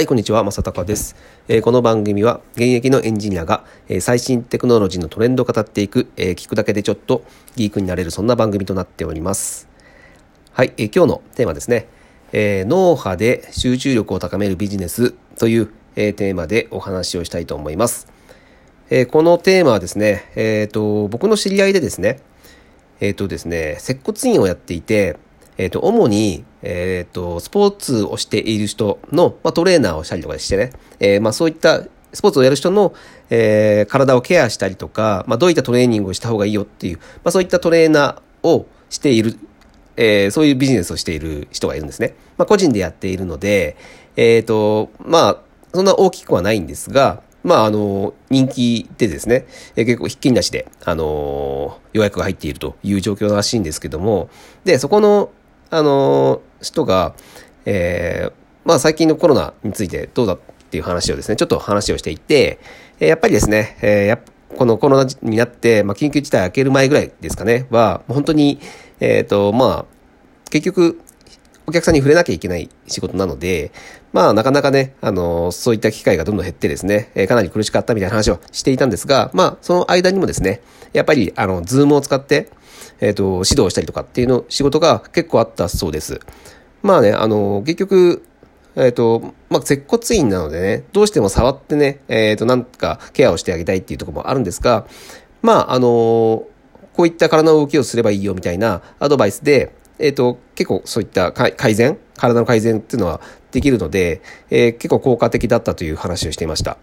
はい、こんにちは、まさたかです、えー、この番組は現役のエンジニアが、えー、最新テクノロジーのトレンドを語っていく、えー、聞くだけでちょっとギークになれるそんな番組となっております。はい、え今日のテーマですね、え脳波で集中力を高めるビジネスという、えテーマでお話をしたいと思います。えこのテーマはですね、えっ、と、僕の知り合いでですね、えっ、とですね、接骨院をやっていて、えっ、ー、と、主に、えっ、ー、と、スポーツをしている人の、まあ、トレーナーをしたりとかしてね、えー、まあ、そういったスポーツをやる人の、えー、体をケアしたりとか、まあ、どういったトレーニングをした方がいいよっていう、まあ、そういったトレーナーをしている、えー、そういうビジネスをしている人がいるんですね。まあ、個人でやっているので、えっ、と、まあ、そんな大きくはないんですが、まあ、あの、人気でですね、え結構ひっきりなしで、あの予約が入っているという状況らしいんですけども、で、そこの、あの人が、えー、まあ最近のコロナについてどうだっていう話をですね、ちょっと話をしていて、えやっぱりですね、えー、やこのコロナになって、まあ緊急事態明ける前ぐらいですかね、は、本当に、えっ、ー、と、まあ、結局、お客さんに触れなきゃいけない仕事なので、まあなかなかね、あの、そういった機会がどんどん減ってですね、え、かなり苦しかったみたいな話をしていたんですが、まあその間にもですね、やっぱりあの、ズームを使って、えっ、ー、と、指導したりとかっていうの仕事が結構あったそうです。まあね、あの、結局、えっ、ー、と、まあ、接骨院なのでね、どうしても触ってね、えっ、ー、と、なんかケアをしてあげたいっていうところもあるんですが、まあ、あのこういった体の動きをすればいいよみたいなアドバイスで、えっ、と、結構そういった改善、体の改善っていうのはできるので、えー、結構効果的だったという話をしていました。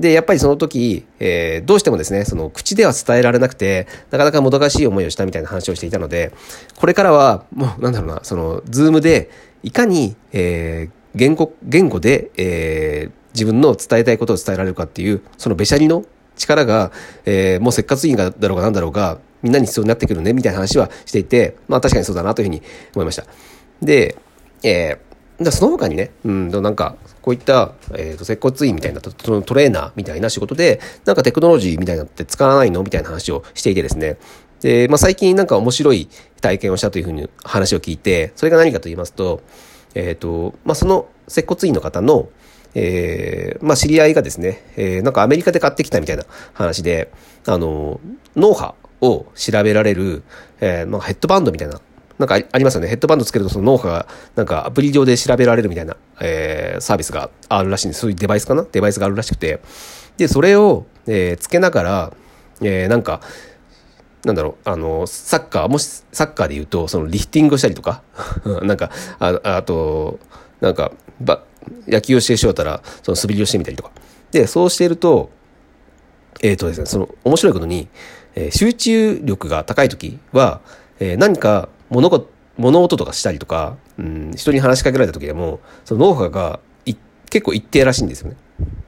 で、やっぱりその時、えー、どうしてもですね、その口では伝えられなくて、なかなかもどかしい思いをしたみたいな話をしていたので、これからは、もう、なんだろうな、その、ズームで、いかに、えー、言語、言語で、えー、自分の伝えたいことを伝えられるかっていう、そのべしゃりの力が、えー、もうせっかついんだろうがなんだろうが、みんなに必要になってくるね、みたいな話はしていて、まあ確かにそうだなというふうに思いました。で、えー、じゃその他にね、うん、なんか、こういった、えっ、ー、と、接骨院みたいな、そのトレーナーみたいな仕事で、なんかテクノロジーみたいなって使わないのみたいな話をしていてですね。で、まあ、最近なんか面白い体験をしたというふうに話を聞いて、それが何かと言いますと、えっ、ー、と、まあ、その接骨院の方の、えー、まあ、知り合いがですね、えー、なんかアメリカで買ってきたみたいな話で、あの、脳波を調べられる、えー、まあ、ヘッドバンドみたいななんかありますよね。ヘッドバンドつけるとその脳波が、なんかアプリ上で調べられるみたいな、えー、サービスがあるらしいんです。そういうデバイスかな？デバイスがあるらしくて。で、それを、えー、つけながら、えー、なんか、なんだろう、あの、サッカー、もしサッカーで言うと、そのリフティングしたりとか、なんか、ああと、なんか、ば、野球をしてしようたら、その素振りをしてみたりとか。で、そうしていると、えっ、ー、とですね、その、面白いことに、えー、集中力が高い時は、えー、何か物が物音とかしたりとか、うん、人に話しかけられた時でもその脳波が結構一定らしいんですよね。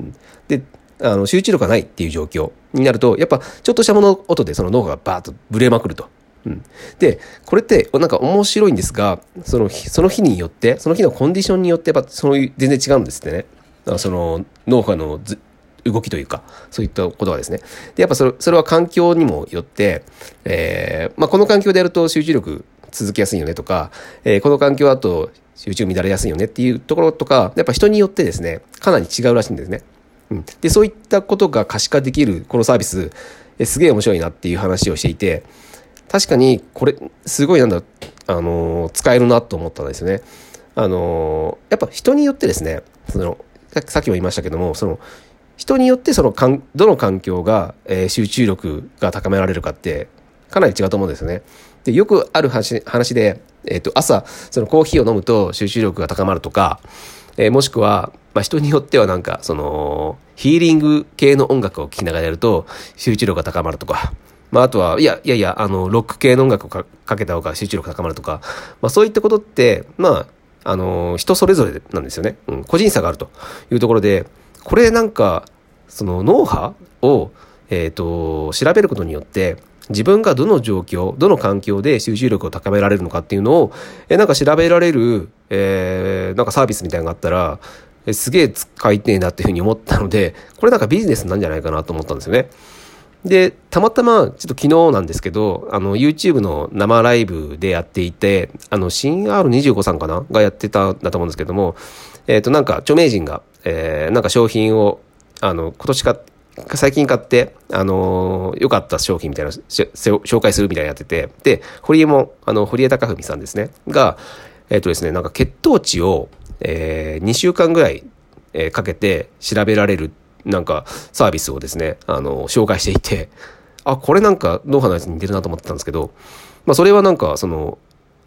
うんであの集中力がないっていう状況になるとやっぱちょっとした物音でその脳波がバーッとブレまくると。うん、でこれってなんか面白いんですがそのその日によってその日のコンディションによってやっぱその全然違うんですってね。その脳波の動きというか、そういったことがですね。で、やっぱそれそれは環境にもよって、えー、まあ、この環境でやると集中力続きやすいよねとか、えー、この環境だと集中乱れやすいよねっていうところとか、やっぱ人によってですね、かなり違うらしいんですね。うん、で、そういったことが可視化できるこのサービス、えすげえ面白いなっていう話をしていて、確かにこれ、すごいなんだ、あのー、使えるなと思ったんですよね。あのー、やっぱ人によってですね、その、さっきも言いましたけども、その、人によってそのかん、どの環境が、えー、集中力が高められるかって、かなり違うと思うんですよね。で、よくある話話で、えっ、ー、と、朝、そのコーヒーを飲むと集中力が高まるとか、えー、もしくは、まあ、人によってはなんか、その、ヒーリング系の音楽を聴きながらやると集中力が高まるとか、まあ、あとは、いや、いやいや、あの、ロック系の音楽をかけた方が集中力高まるとか、まあ、そういったことって、まあ、あの、人それぞれなんですよね。うん、個人差があるというところで、これなんか、その脳波を、えっ、ー、と、調べることによって、自分がどの状況、どの環境で集中力を高められるのかっていうのを、えなんか調べられる、えー、なんかサービスみたいなのがあったら、えすげえ使いてえなっていうふうに思ったので、これなんかビジネスなんじゃないかなと思ったんですよね。で、たまたま、ちょっと昨日なんですけど、あの、YouTube の生ライブでやっていて、あの、新 R25 さんかな？がやってたんだと思うんですけども、えっ、ー、と、なんか、著名人が、えー、なんか商品を、あの、今年か、最近買って、あのー、良かった商品みたいな、紹介するみたいなやってて、で、堀江も、あの、堀江貴文さんですね、が、えっ、ー、とですね、なんか血糖値を、えー、2週間ぐらい、えー、かけて調べられるなんかサービスをですね、あの、紹介していて、あ、これなんか脳波のやつに似てるなと思ってたんですけど、まあそれはなんかその、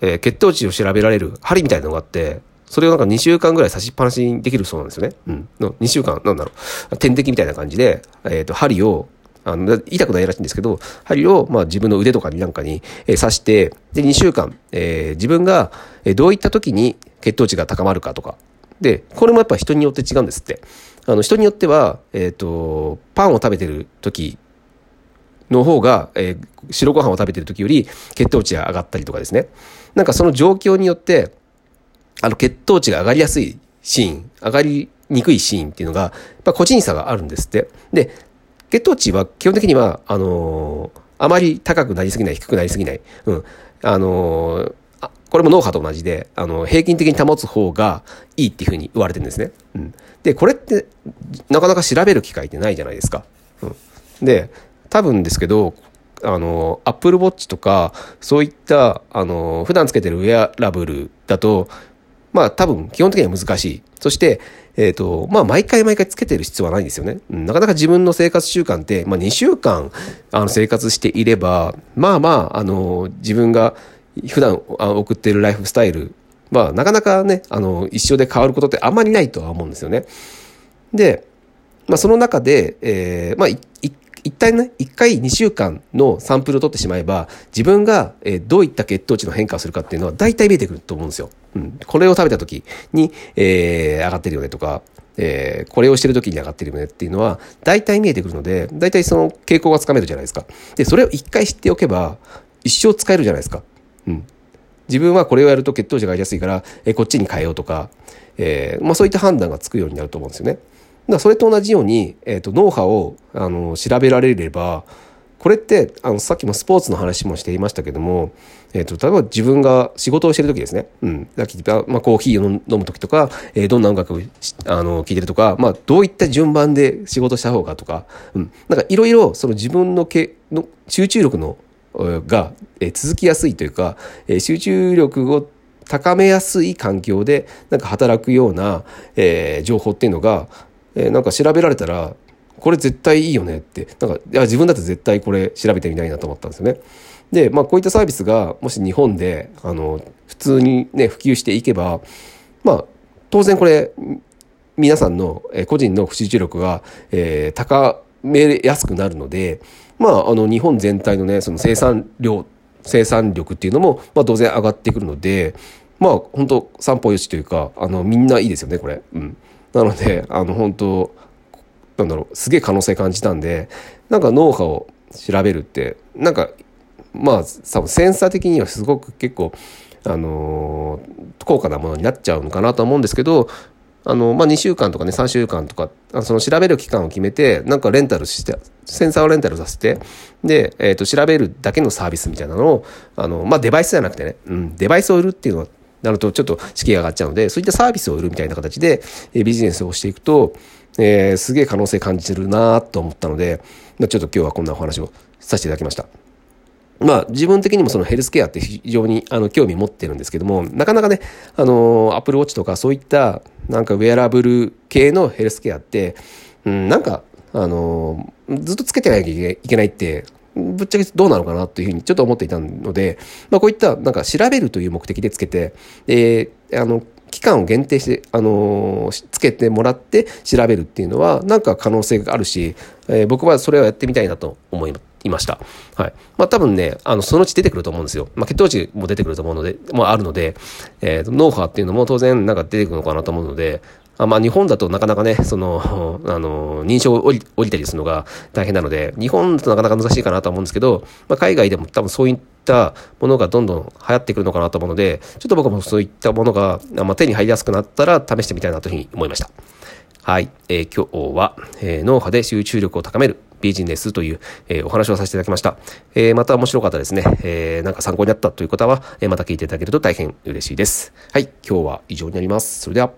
えー、血糖値を調べられる針みたいなのがあって、それをなんか2週間ぐらい差しっぱなしにできるそうなんですよね。うん。の2週間、なんだろう。点滴みたいな感じで、えっ、ー、と、針を、あの、痛くないらしいんですけど、針を、まあ自分の腕とかになんかに、えー、刺して、で、2週間、えー、自分が、えー、どういった時に血糖値が高まるかとか。で、これもやっぱ人によって違うんですって。あの人によっては、えっ、ー、と、パンを食べてる時の方が、えー、白ご飯を食べてる時より血糖値が上がったりとかですね。なんかその状況によって、あの血糖値が上がりやすいシーン、上がりにくいシーンっていうのが、やっぱ個人差があるんですって。で、血糖値は基本的には、あのー、あまり高くなりすぎない、低くなりすぎない。うん。あのー、これも脳波と同じで、あの、平均的に保つ方がいいっていうふうに言われてるんですね。うん。で、これって、なかなか調べる機会ってないじゃないですか。うん。で、多分ですけど、あの、アップルウォッチとか、そういった、あの、普段つけてるウェアラブルだと、まあ多分基本的には難しい。そして、えっ、ー、と、まあ毎回毎回つけてる必要はないんですよね。なかなか自分の生活習慣って、まあ2週間、あの、生活していれば、まあまあ、あの、自分が、普段送っているライフスタイルは、なかなかね、あの、一生で変わることってあんまりないとは思うんですよね。で、まあ、その中で、えー、まあ、一一体ね、一回2週間のサンプルを取ってしまえば、自分が、えどういった血糖値の変化をするかっていうのは大体見えてくると思うんですよ。うん。これを食べた時に、えー、上がってるよねとか、えー、これをしてる時に上がってるよねっていうのは、大体見えてくるので、大体その傾向がつかめるじゃないですか。で、それを一回知っておけば、一生使えるじゃないですか。うん。自分はこれをやると血糖値が上がりやすいから、えこっちに変えようとか、えー、まあ、そういった判断がつくようになると思うんですよね。だそれと同じように、えーと、脳波をあの調べられればこれってあのさっきもスポーツの話もしていましたけども、えーと、例えば自分が仕事をしてる時ですね、うん、さっき言った、まあ、コーヒーを飲む時とか、えー、どんな音楽をあの聴いてるとか、まあ、どういった順番で仕事した方がとか、うん、なんかいろいろその自分のけの集中力のが続きやすいというか集中力を高めやすい環境でなんか働くような、えー、情報っていうのが、えー、なんか調べられたらこれ絶対いいよねってなんかいや自分だって絶対これ調べてみたいなと思ったんですよね。で、まあ、こういったサービスがもし日本であの普通にね普及していけばまあ当然これ皆さんの個人の集中力が、えー、高めやすくなるのでまあ、あの日本全体のねその生産量生産力っていうのも、まあ、当然上がってくるのでまあ本当散歩よしというかあのみんないいですよねこれ。うん、なのであの本当なんだろうすげえ可能性感じたんでなんか脳波を調べるってなんかまあ多分センサー的にはすごく結構あのー、高価なものになっちゃうのかなと思うんですけどあの、まあ、2週間とかね、3週間とか、その調べる期間を決めて、なんかレンタルして、センサーをレンタルさせて、で、えっ、ー、と、調べるだけのサービスみたいなのを、あの、まあ、デバイスじゃなくてね、うん、デバイスを売るっていうのは、なるとちょっと敷居が上がっちゃうので、そういったサービスを売るみたいな形で、え、ビジネスをしていくと、えー、すげえ可能性感じてるなと思ったので、ちょっと今日はこんなお話をさせていただきました。まあ自分的にもそのヘルスケアって非常にあの興味持ってるんですけども、なかなかね、あの、アップルウォッチとかそういったなんかウェアラブル系のヘルスケアって、うん、なんか、あの、ずっとつけてなきゃいけないって、ぶっちゃけどうなのかなというふうにちょっと思っていたので、まあこういったなんか調べるという目的でつけて、えー、あの、期間を限定して、あのー、つけてもらって調べるっていうのは、なんか可能性があるし、えー、僕はそれをやってみたいなと思います。いました。はい。まあ多分ね、あの、そのうち出てくると思うんですよ。まあ血糖値も出てくると思うので、まああるので、えー、脳波っていうのも当然なんか出てくるのかなと思うので、あまあ日本だとなかなかね、その、あの、認証を降り降りたりするのが大変なので、日本だとなかなか難しいかなと思うんですけど、まあ海外でも多分そういったものがどんどん流行ってくるのかなと思うので、ちょっと僕もそういったものが、まあ、手に入りやすくなったら試してみたいなというふうに思いました。はい。えー、今日は、えー、脳波で集中力を高めるビジネスという、えー、お話をさせていただきました。えー、また面白かったですね。えー、なんか参考になったという方は、えー、また聞いていただけると大変嬉しいです。はい、今日は以上になります。それでは。